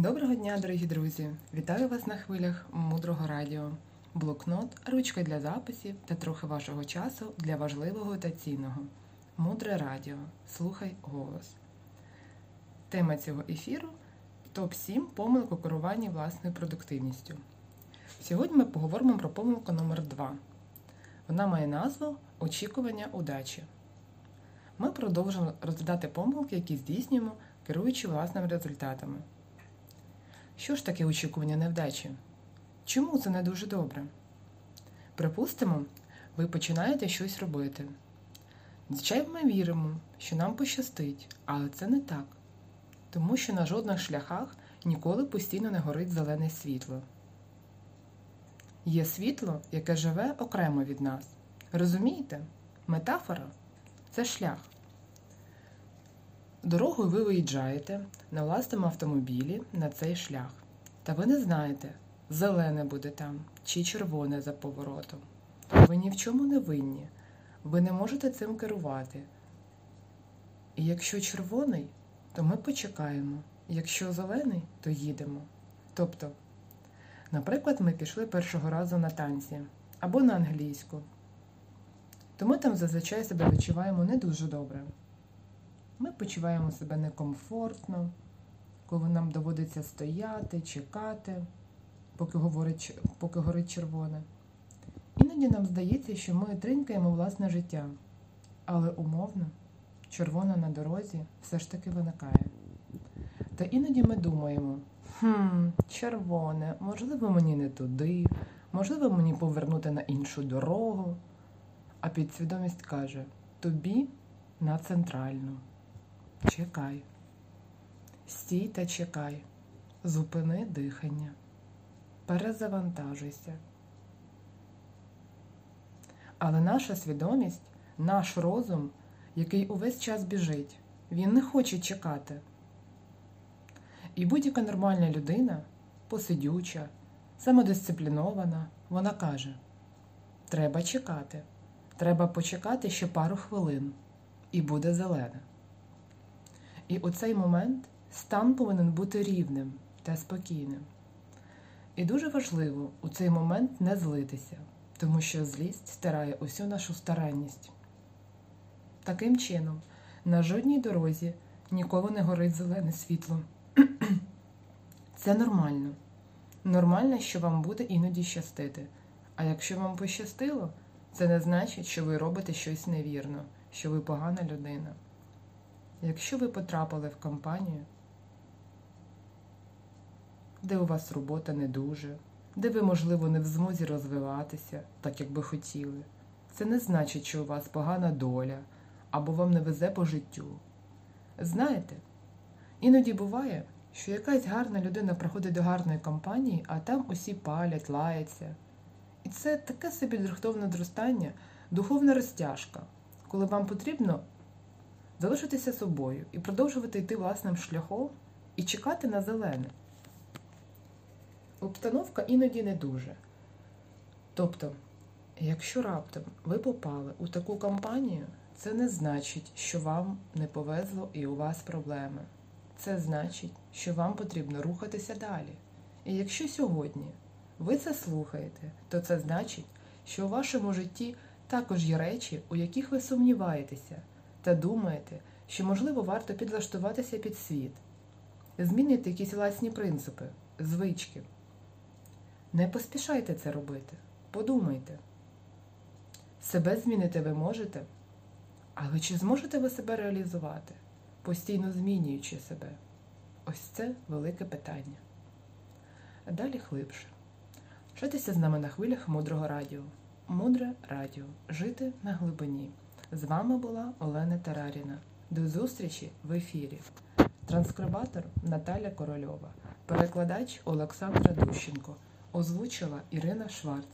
Доброго дня, дорогі друзі! Вітаю вас на хвилях мудрого радіо. Блокнот, ручка для записів та трохи вашого часу для важливого та цінного. Мудре радіо. Слухай голос. Тема цього ефіру топ-7 помилок у керуванні власною продуктивністю. Сьогодні ми поговоримо про помилку номер 2 Вона має назву Очікування удачі. Ми продовжимо розглядати помилки, які здійснюємо, керуючи власними результатами. Що ж таке очікування невдачі? Чому це не дуже добре? Припустимо, ви починаєте щось робити. Звичайно, ми віримо, що нам пощастить, але це не так, тому що на жодних шляхах ніколи постійно не горить зелене світло. Є світло, яке живе окремо від нас. Розумієте? Метафора це шлях. Дорогою ви виїжджаєте на власному автомобілі на цей шлях. Та ви не знаєте, зелене буде там чи червоне за поворотом. Ви ні в чому не винні. Ви не можете цим керувати. І якщо червоний, то ми почекаємо. Якщо зелений, то їдемо. Тобто, наприклад, ми пішли першого разу на танці або на англійську, то ми там зазвичай себе відчуваємо не дуже добре. Ми почуваємо себе некомфортно, коли нам доводиться стояти, чекати, поки говорить, поки горить червоне. Іноді нам здається, що ми тринькаємо власне життя, але умовно, червона на дорозі все ж таки виникає. Та іноді ми думаємо, хм, червоне, можливо, мені не туди, можливо, мені повернути на іншу дорогу. А підсвідомість каже: тобі на центральну. Чекай. Стій та чекай. Зупини дихання. Перезавантажуйся. Але наша свідомість, наш розум, який увесь час біжить, він не хоче чекати. І будь-яка нормальна людина, посидюча, самодисциплінована, вона каже: треба чекати. Треба почекати ще пару хвилин, і буде зелене. І у цей момент стан повинен бути рівним та спокійним. І дуже важливо у цей момент не злитися, тому що злість стирає усю нашу старанність. Таким чином, на жодній дорозі ніколи не горить зелене світло. Це нормально. Нормально, що вам буде іноді щастити. А якщо вам пощастило, це не значить, що ви робите щось невірно, що ви погана людина. Якщо ви потрапили в компанію, де у вас робота не дуже, де ви, можливо, не в змозі розвиватися, так як би хотіли, це не значить, що у вас погана доля або вам не везе по життю. Знаєте, іноді буває, що якась гарна людина приходить до гарної компанії, а там усі палять, лаяться. І це таке собі духовне зростання, духовна розтяжка, коли вам потрібно залишитися собою і продовжувати йти власним шляхом і чекати на зелене. Обстановка іноді не дуже. Тобто, якщо раптом ви попали у таку компанію, це не значить, що вам не повезло і у вас проблеми. Це значить, що вам потрібно рухатися далі. І якщо сьогодні ви це слухаєте, то це значить, що у вашому житті також є речі, у яких ви сумніваєтеся, та думаєте, що, можливо, варто підлаштуватися під світ, змінити якісь власні принципи, звички. Не поспішайте це робити. Подумайте. Себе змінити ви можете, але чи зможете ви себе реалізувати, постійно змінюючи себе? Ось це велике питання. Далі глибше. Шатися з нами на хвилях мудрого радіо. Мудре радіо. Жити на глибині. З вами була Олена Тараріна. До зустрічі в ефірі. Транскрибатор Наталя Корольова. Перекладач Олександра Дущенко. Озвучила Ірина Шварц.